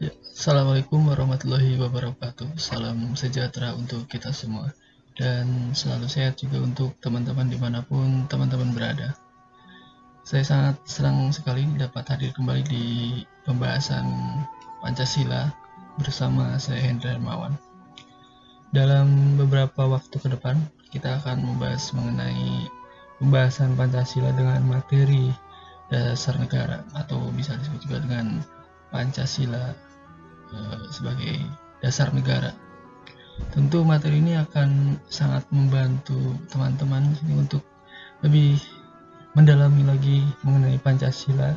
Ya, Assalamualaikum warahmatullahi wabarakatuh. Salam sejahtera untuk kita semua. Dan selalu sehat juga untuk teman-teman di mana pun teman-teman berada. Saya sangat senang sekali dapat hadir kembali di pembahasan Pancasila bersama saya Hendra Hermawan. Dalam beberapa waktu ke depan, kita akan membahas mengenai pembahasan Pancasila dengan materi dasar negara atau bisa disebut juga dengan Pancasila sebagai dasar negara. Tentu materi ini akan sangat membantu teman-teman untuk lebih mendalami lagi mengenai Pancasila,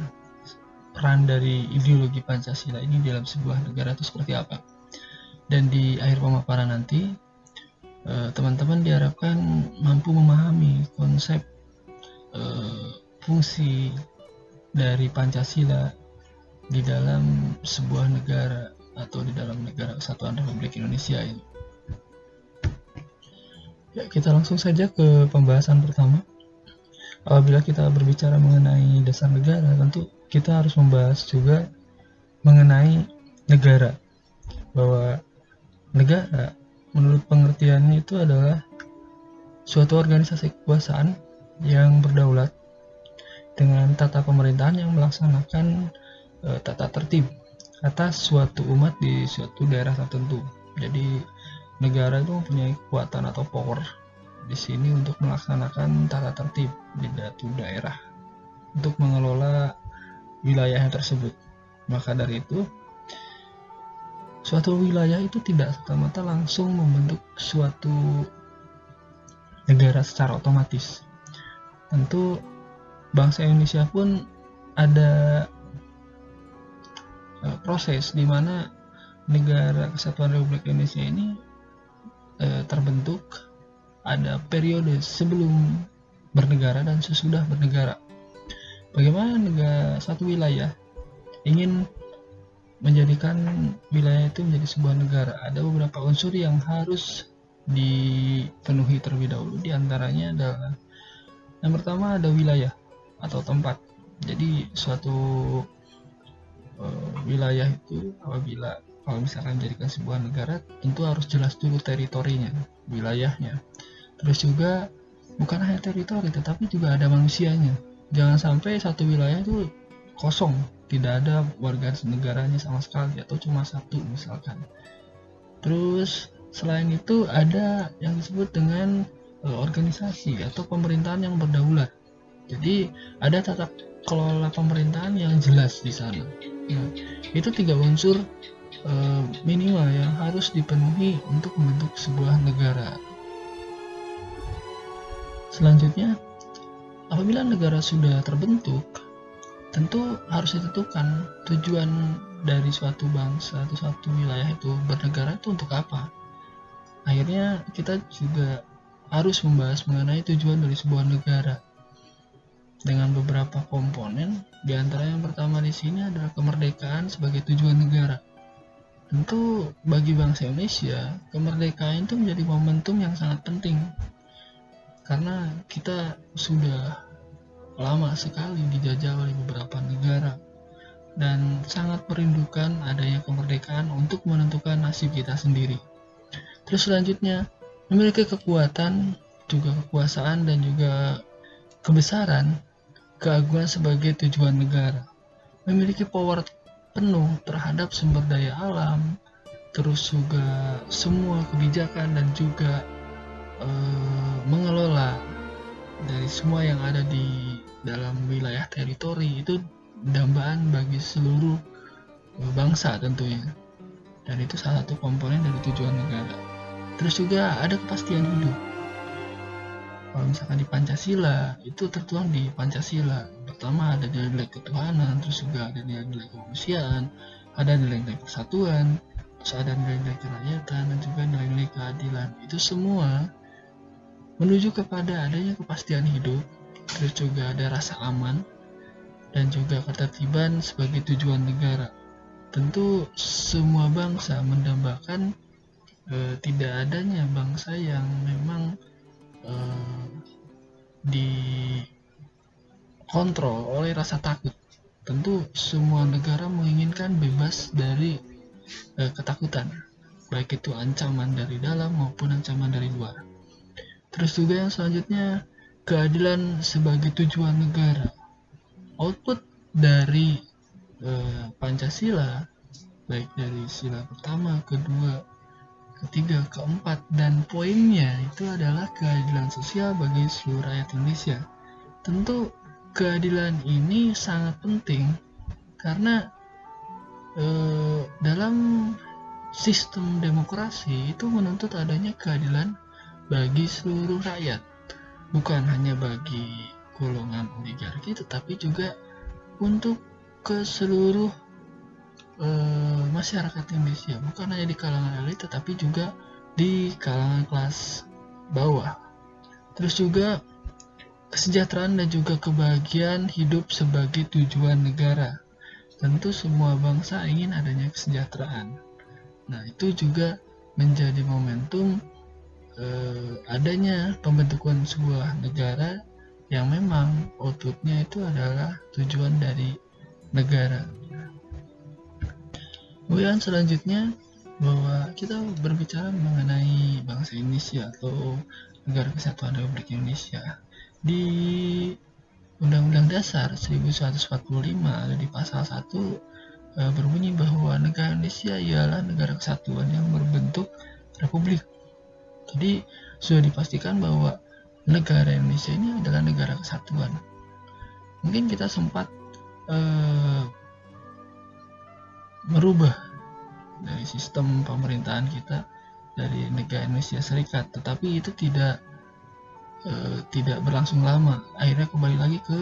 peran dari ideologi Pancasila ini dalam sebuah negara itu seperti apa. Dan di akhir pemaparan nanti, eh, teman-teman diharapkan mampu memahami konsep eh, fungsi dari Pancasila di dalam sebuah negara atau di dalam negara kesatuan Republik Indonesia ini. Ya, kita langsung saja ke pembahasan pertama. Apabila kita berbicara mengenai dasar negara, tentu kita harus membahas juga mengenai negara. Bahwa negara menurut pengertiannya itu adalah suatu organisasi kekuasaan yang berdaulat dengan tata pemerintahan yang melaksanakan e, tata tertib atas suatu umat di suatu daerah tertentu. Jadi negara itu mempunyai kekuatan atau power di sini untuk melaksanakan tata tertib di suatu daerah untuk mengelola wilayahnya tersebut. Maka dari itu suatu wilayah itu tidak serta-merta langsung membentuk suatu negara secara otomatis. Tentu bangsa Indonesia pun ada uh, proses di mana negara kesatuan Republik Indonesia ini uh, terbentuk ada periode sebelum bernegara dan sesudah bernegara. Bagaimana negara satu wilayah ingin menjadikan wilayah itu menjadi sebuah negara, ada beberapa unsur yang harus dipenuhi terlebih dahulu. Di antaranya adalah yang pertama ada wilayah atau tempat. Jadi suatu wilayah itu apabila kalau misalkan menjadikan sebuah negara tentu harus jelas dulu teritorinya, wilayahnya. Terus juga bukan hanya teritori tetapi juga ada manusianya. Jangan sampai satu wilayah itu kosong, tidak ada warga negaranya sama sekali atau cuma satu misalkan. Terus selain itu ada yang disebut dengan uh, organisasi atau pemerintahan yang berdaulat. Jadi ada tata kelola pemerintahan yang jelas di sana. Nah, itu tiga unsur uh, minimal yang harus dipenuhi untuk membentuk sebuah negara. Selanjutnya, apabila negara sudah terbentuk, tentu harus ditentukan tujuan dari suatu bangsa atau suatu wilayah itu bernegara itu untuk apa. Akhirnya kita juga harus membahas mengenai tujuan dari sebuah negara dengan beberapa komponen. Di antara yang pertama di sini adalah kemerdekaan sebagai tujuan negara. Tentu bagi bangsa Indonesia, kemerdekaan itu menjadi momentum yang sangat penting. Karena kita sudah lama sekali dijajah oleh beberapa negara dan sangat merindukan adanya kemerdekaan untuk menentukan nasib kita sendiri. Terus selanjutnya, memiliki kekuatan, juga kekuasaan dan juga kebesaran keagungan sebagai tujuan negara, memiliki power penuh terhadap sumber daya alam, terus juga semua kebijakan dan juga e, mengelola dari semua yang ada di dalam wilayah teritori itu dambaan bagi seluruh eh, bangsa tentunya. Dan itu salah satu komponen dari tujuan negara. Terus juga ada kepastian hidup kalau misalkan di Pancasila itu tertuang di Pancasila. Pertama ada nilai-nilai ketuhanan terus juga ada nilai-nilai kemanusiaan ada nilai-nilai persatuan terus ada nilai-nilai kerakyatan dan juga nilai-nilai keadilan. Itu semua menuju kepada adanya kepastian hidup terus juga ada rasa aman dan juga ketertiban sebagai tujuan negara. Tentu semua bangsa mendambakan e, tidak adanya bangsa yang memang uh, dikontrol oleh rasa takut. Tentu semua negara menginginkan bebas dari eh, ketakutan, baik itu ancaman dari dalam maupun ancaman dari luar. Terus juga yang selanjutnya keadilan sebagai tujuan negara. Output dari eh, Pancasila baik dari sila pertama, kedua, ketiga, keempat, dan poinnya itu adalah keadilan sosial bagi seluruh rakyat Indonesia. Tentu keadilan ini sangat penting karena eh, dalam sistem demokrasi itu menuntut adanya keadilan bagi seluruh rakyat, bukan hanya bagi golongan oligarki, tetapi juga untuk ke seluruh uh, masyarakat Indonesia, bukan hanya di kalangan elit, tetapi juga di kalangan kelas bawah. Terus juga kesejahteraan dan juga kebahagiaan hidup sebagai tujuan negara. Tentu semua bangsa ingin adanya kesejahteraan. Nah, itu juga menjadi momentum eh, adanya pembentukan sebuah negara yang memang outputnya itu adalah tujuan dari negara. Kemudian selanjutnya bahwa kita berbicara mengenai bangsa Indonesia atau negara kesatuan Republik Indonesia di Undang-Undang Dasar 1145 ada di pasal 1 e, berbunyi bahwa negara Indonesia ialah negara kesatuan yang berbentuk republik. Jadi sudah dipastikan bahwa negara Indonesia ini adalah negara kesatuan. Mungkin kita sempat e, merubah dari sistem pemerintahan kita dari negara Indonesia Serikat, tetapi itu tidak e, tidak berlangsung lama. Akhirnya kembali lagi ke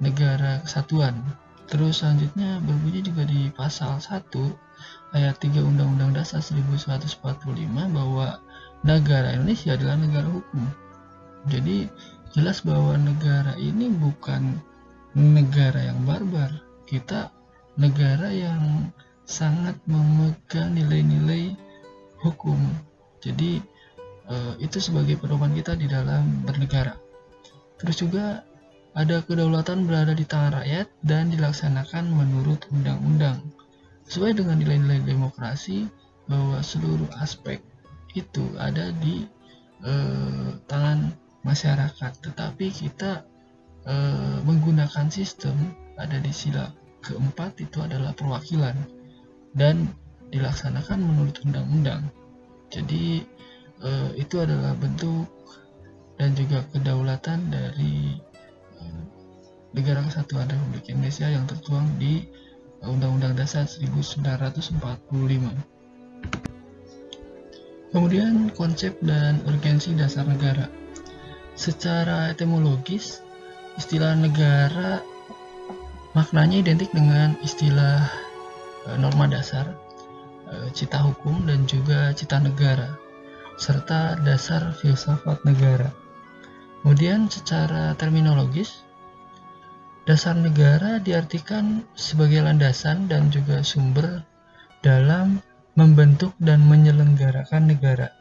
negara kesatuan. Terus selanjutnya berbunyi juga di pasal 1 ayat 3 Undang-Undang Dasar 1945 bahwa negara Indonesia adalah negara hukum. Jadi jelas bahwa negara ini bukan negara yang barbar. Kita negara yang sangat memegang nilai-nilai hukum. Jadi uh, itu sebagai pedoman kita di dalam bernegara. Terus juga ada kedaulatan berada di tangan rakyat dan dilaksanakan menurut undang-undang. Sesuai dengan nilai-nilai demokrasi bahwa seluruh aspek itu ada di uh, tangan masyarakat. Tetapi kita uh, menggunakan sistem ada di sila keempat itu adalah perwakilan dan dilaksanakan menurut undang-undang. Jadi uh, itu adalah bentuk dan juga kedaulatan dari uh, negara kesatuan Republik Indonesia yang tertuang di Undang-Undang Dasar 1945. Kemudian konsep dan urgensi dasar negara. Secara etimologis, istilah negara maknanya identik dengan istilah norma dasar, e, cita hukum dan juga cita negara serta dasar filsafat negara. Kemudian secara terminologis, dasar negara diartikan sebagai landasan dan juga sumber dalam membentuk dan menyelenggarakan negara.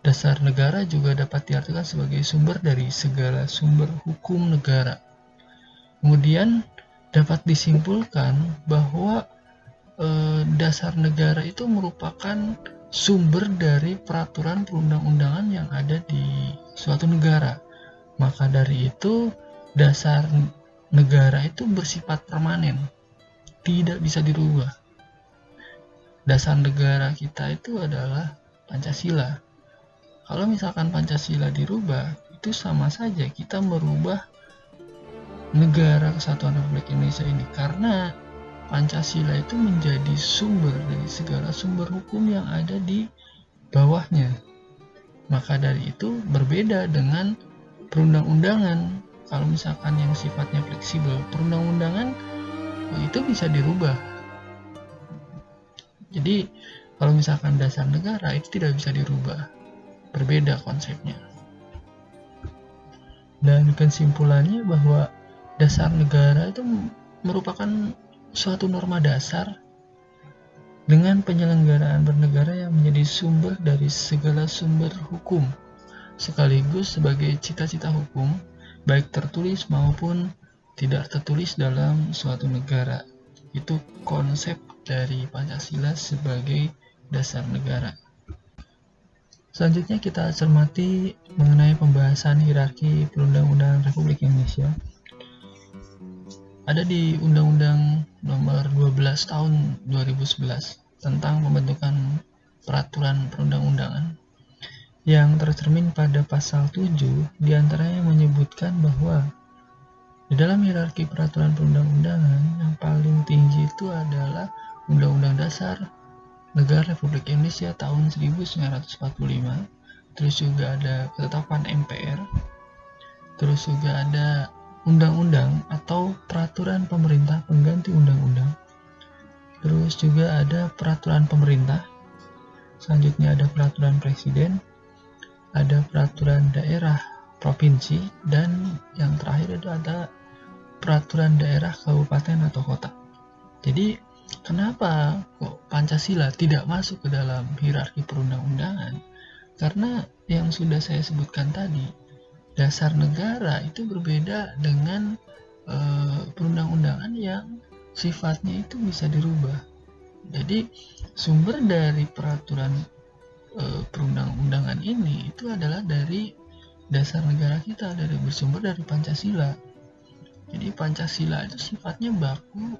Dasar negara juga dapat diartikan sebagai sumber dari segala sumber hukum negara. Kemudian dapat disimpulkan bahwa eh, dasar negara itu merupakan sumber dari peraturan perundang-undangan yang ada di suatu negara. Maka dari itu, dasar negara itu bersifat permanen, tidak bisa dirubah. Dasar negara kita itu adalah Pancasila. Kalau misalkan Pancasila dirubah, itu sama saja kita merubah negara kesatuan Republik Indonesia ini karena Pancasila itu menjadi sumber dari segala sumber hukum yang ada di bawahnya. Maka dari itu berbeda dengan perundang-undangan. Kalau misalkan yang sifatnya fleksibel, perundang-undangan itu bisa dirubah. Jadi kalau misalkan dasar negara itu tidak bisa dirubah. Berbeda konsepnya. Dan kesimpulannya bahwa dasar negara itu merupakan suatu norma dasar dengan penyelenggaraan bernegara yang menjadi sumber dari segala sumber hukum, sekaligus sebagai cita-cita hukum, baik tertulis maupun tidak tertulis dalam suatu negara. Itu konsep dari Pancasila sebagai dasar negara. Selanjutnya kita cermati mengenai pembahasan hierarki perundang-undangan Republik Indonesia. Ada di Undang-Undang Nomor 12 Tahun 2011 tentang pembentukan peraturan perundang-undangan yang tercermin pada pasal 7 di antaranya menyebutkan bahwa di dalam hierarki peraturan perundang-undangan yang paling tinggi itu adalah Undang-Undang Dasar Negara Republik Indonesia tahun 1945 terus juga ada ketetapan MPR terus juga ada undang-undang atau peraturan pemerintah pengganti undang-undang terus juga ada peraturan pemerintah selanjutnya ada peraturan presiden ada peraturan daerah provinsi dan yang terakhir itu ada peraturan daerah kabupaten atau kota. Jadi kenapa kok Pancasila tidak masuk ke dalam hierarki perundang-undangan? Karena yang sudah saya sebutkan tadi, dasar negara itu berbeda dengan e, perundang-undangan yang sifatnya itu bisa dirubah. Jadi sumber dari peraturan uh, perundang-undangan ini itu adalah dari dasar negara kita dari bersumber dari Pancasila. Jadi Pancasila itu sifatnya baku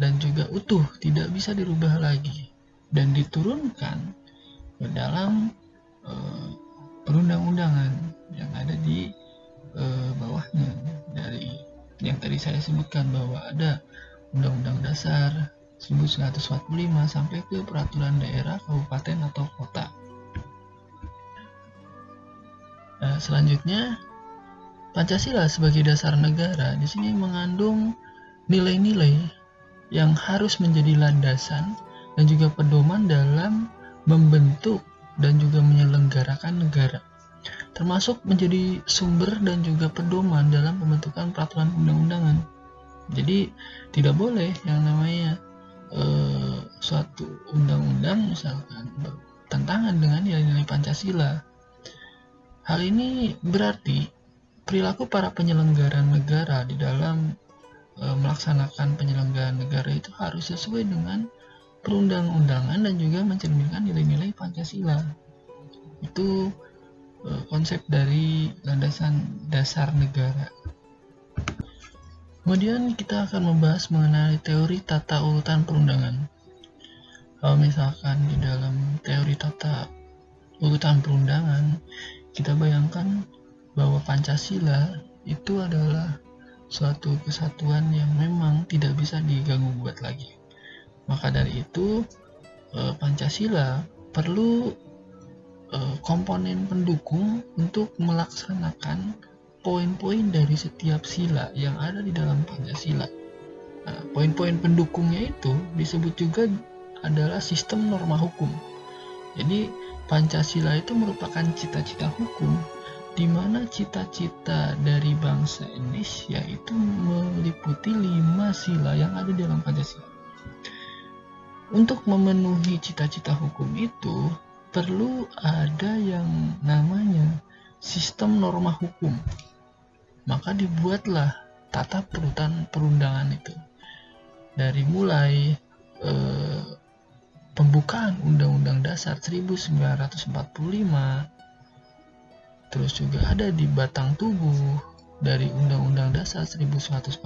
dan juga utuh, tidak bisa dirubah lagi dan diturunkan ke dalam uh, perundang-undangan yang ada di uh, bawahnya dari yang tadi saya sebutkan bahwa ada Undang-Undang Dasar 1945 sampai ke peraturan daerah, kabupaten atau kota. Nah, selanjutnya Pancasila sebagai dasar negara di sini mengandung nilai-nilai yang harus menjadi landasan dan juga pedoman dalam membentuk dan juga menyelenggarakan negara termasuk menjadi sumber dan juga pedoman dalam pembentukan peraturan undang-undangan. Jadi tidak boleh yang namanya eh, suatu undang-undang misalkan bertentangan dengan nilai-nilai Pancasila. Hal ini berarti perilaku para penyelenggara negara di dalam e, melaksanakan penyelenggaraan negara itu harus sesuai dengan perundang-undangan dan juga mencerminkan nilai-nilai Pancasila. Itu konsep dari landasan dasar negara. Kemudian kita akan membahas mengenai teori tata urutan perundangan. Kalau misalkan di dalam teori tata urutan perundangan, kita bayangkan bahwa Pancasila itu adalah suatu kesatuan yang memang tidak bisa diganggu buat lagi. Maka dari itu, eh, Pancasila perlu komponen pendukung untuk melaksanakan poin-poin dari setiap sila yang ada di dalam Pancasila. Nah, poin-poin pendukungnya itu disebut juga adalah sistem norma hukum. Jadi Pancasila itu merupakan cita-cita hukum di mana cita-cita dari bangsa Indonesia itu meliputi lima sila yang ada di dalam Pancasila. Untuk memenuhi cita-cita hukum itu perlu ada yang namanya sistem norma hukum. Maka dibuatlah tata perutan perundangan itu. Dari mulai eh, pembukaan Undang-Undang Dasar 1945 terus juga ada di batang tubuh dari Undang-Undang Dasar 1945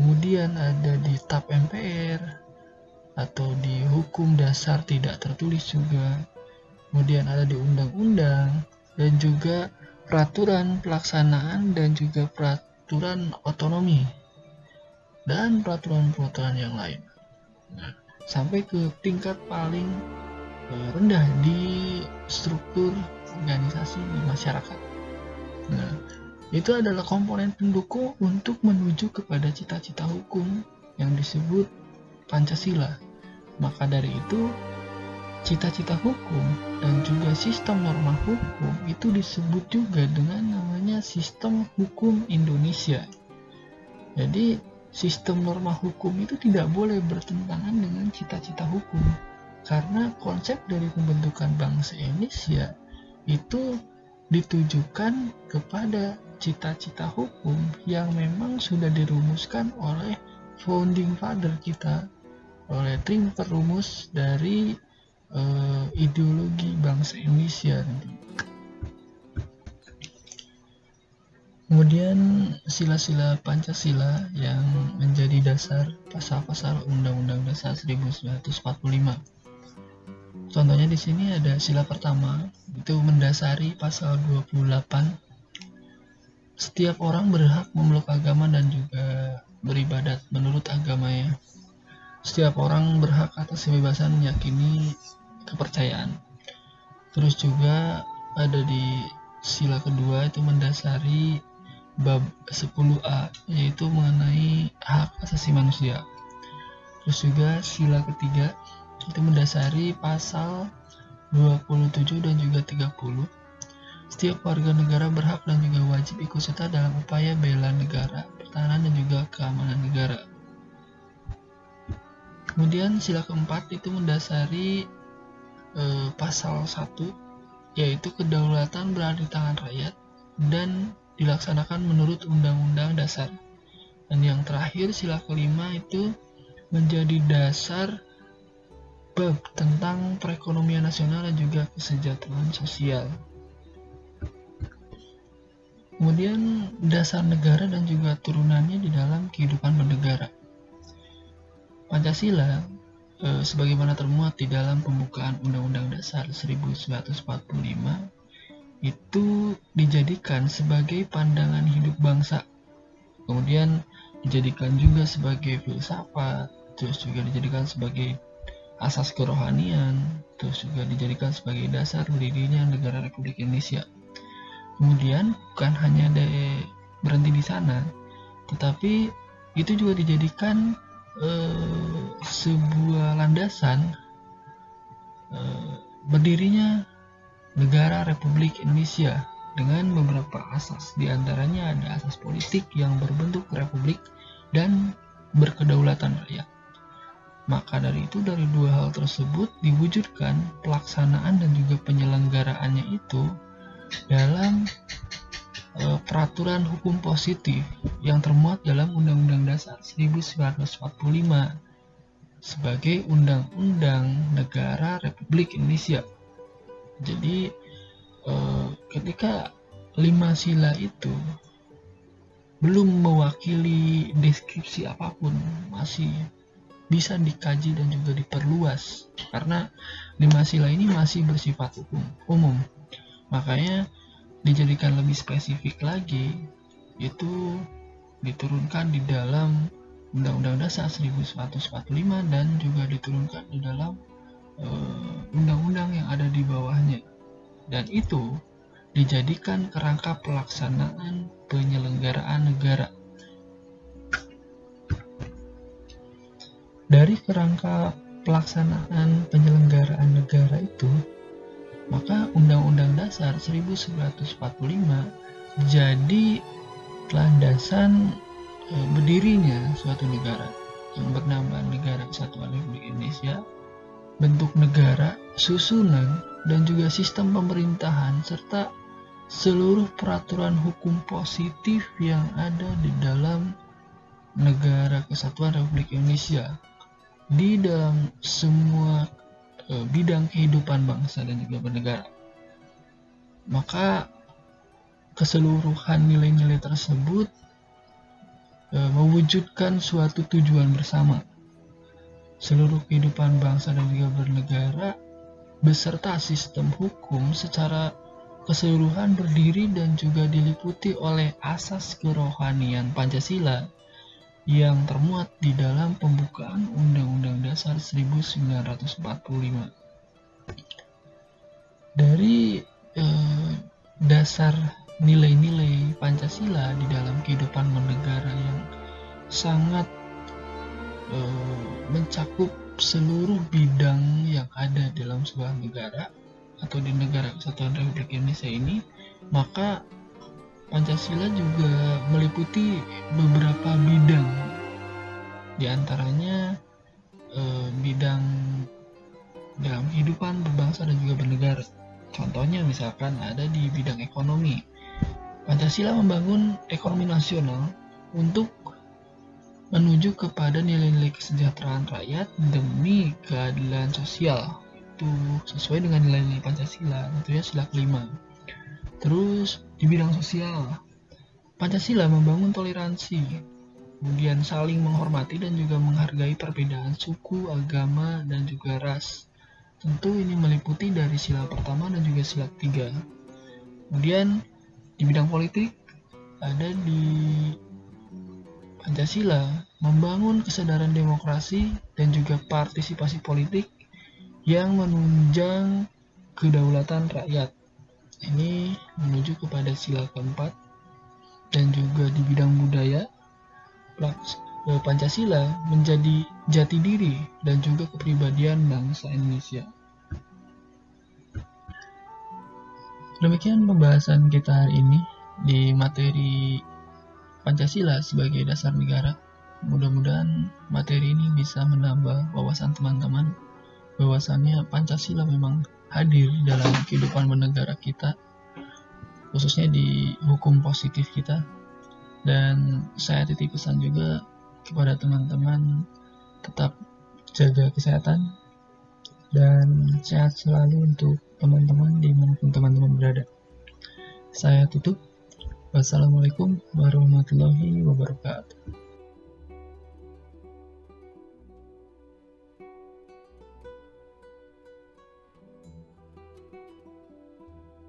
kemudian ada di TAP MPR atau di hukum dasar tidak tertulis juga kemudian ada di undang-undang dan juga peraturan pelaksanaan dan juga peraturan otonomi dan peraturan-peraturan yang lain. Nah, sampai ke tingkat paling eh, rendah di struktur organisasi di masyarakat. Nah, itu adalah komponen pendukung untuk menuju kepada cita-cita hukum yang disebut Pancasila. Maka dari itu, cita-cita hukum dan juga sistem norma hukum itu disebut juga dengan namanya sistem hukum Indonesia. Jadi sistem norma hukum itu tidak boleh bertentangan dengan cita-cita hukum karena konsep dari pembentukan bangsa Indonesia itu ditujukan kepada cita-cita hukum yang memang sudah dirumuskan oleh founding father kita oleh tim perumus dari uh, ideologi bangsa Indonesia Kemudian sila-sila Pancasila yang menjadi dasar pasal-pasal Undang-Undang Dasar 1945. Contohnya di sini ada sila pertama, itu mendasari pasal 28. Setiap orang berhak memeluk agama dan juga beribadat menurut agamanya. Setiap orang berhak atas kebebasan meyakini kepercayaan. Terus juga ada di sila kedua itu mendasari bab 10A yaitu mengenai hak asasi manusia. Terus juga sila ketiga itu mendasari pasal 27 dan juga 30. Setiap warga negara berhak dan juga wajib ikut serta dalam upaya bela negara, pertahanan dan juga keamanan negara. Kemudian sila keempat itu mendasari eh, pasal 1 yaitu kedaulatan berada di tangan rakyat dan dilaksanakan menurut Undang-Undang Dasar. Dan yang terakhir sila kelima itu menjadi dasar bab tentang perekonomian nasional dan juga kesejahteraan sosial. Kemudian dasar negara dan juga turunannya di dalam kehidupan bernegara. Pancasila eh, sebagaimana termuat di dalam pembukaan Undang-Undang Dasar 1945 itu dijadikan sebagai pandangan hidup bangsa. Kemudian dijadikan juga sebagai filsafat terus juga dijadikan sebagai asas kerohanian terus juga dijadikan sebagai dasar berdirinya negara Republik Indonesia. Kemudian bukan hanya de, berhenti di sana tetapi itu juga dijadikan eh, sebuah landasan eh, berdirinya negara Republik Indonesia dengan beberapa asas. Di antaranya ada asas politik yang berbentuk republik dan berkedaulatan rakyat. Maka dari itu dari dua hal tersebut diwujudkan pelaksanaan dan juga penyelenggaraannya itu dalam e, peraturan hukum positif yang termuat dalam Undang-Undang Dasar 1945 sebagai Undang-Undang Negara Republik Indonesia. Jadi eh, ketika lima sila itu belum mewakili deskripsi apa pun masih bisa dikaji dan juga diperluas. Karena lima sila ini masih bersifat hukum umum. Makanya dijadikan lebih spesifik lagi itu diturunkan di dalam Undang-Undang Dasar 1945 dan juga diturunkan di dalam Eh, undang-undang yang ada di bawahnya dan itu dijadikan kerangka pelaksanaan penyelenggaraan negara. Dari kerangka pelaksanaan penyelenggaraan negara itu, maka Undang-Undang Dasar 1945 jadi landasan eh, berdirinya suatu negara yang bernama Negara Kesatuan Republik Indonesia bentuk negara, susunan, dan juga sistem pemerintahan, serta seluruh peraturan hukum positif yang ada di dalam negara kesatuan Republik Indonesia. Di dalam semua e, bidang kehidupan bangsa dan juga bernegara. Maka keseluruhan nilai-nilai tersebut e, mewujudkan suatu tujuan bersama seluruh kehidupan bangsa dan juga bernegara beserta sistem hukum secara keseluruhan berdiri dan juga diliputi oleh asas kerohanian Pancasila yang termuat di dalam pembukaan Undang-Undang Dasar 1945. Dari eh, dasar nilai-nilai Pancasila di dalam kehidupan bernegara yang sangat Eh, mencakup seluruh bidang yang ada dalam sebuah negara atau di negara kesatuan Republik Indonesia ini maka Pancasila juga meliputi beberapa bidang. Di antaranya eh, bidang dalam kehidupan berbangsa dan juga bernegara. Contohnya misalkan ada di bidang ekonomi. Pancasila membangun ekonomi nasional untuk menuju kepada nilai-nilai kesejahteraan rakyat demi keadilan sosial. Itu sesuai dengan nilai-nilai Pancasila tentunya sila kelima terus di bidang sosial. Pancasila membangun toleransi kemudian saling menghormati dan juga menghargai perbedaan suku, agama, dan juga ras. Tentu ini meliputi dari sila pertama dan juga sila ketiga. Kemudian di bidang politik ada di Pancasila membangun kesadaran demokrasi dan juga partisipasi politik yang menunjang kedaulatan rakyat. Ini menuju kepada sila keempat dan juga di bidang budaya eh, Pancasila menjadi jati diri dan juga kepribadian bangsa Indonesia. Demikian pembahasan kita hari ini di materi Pancasila sebagai dasar negara. Mudah-mudahan materi ini bisa menambah wawasan teman-teman bahwasannya Pancasila memang hadir dalam kehidupan bernegara kita khususnya di hukum positif kita dan saya titip pesan juga kepada teman-teman tetap jaga kesehatan dan sehat selalu untuk teman-teman di mana pun teman-teman berada saya tutup Wassalamualaikum warahmatullahi wabarakatuh.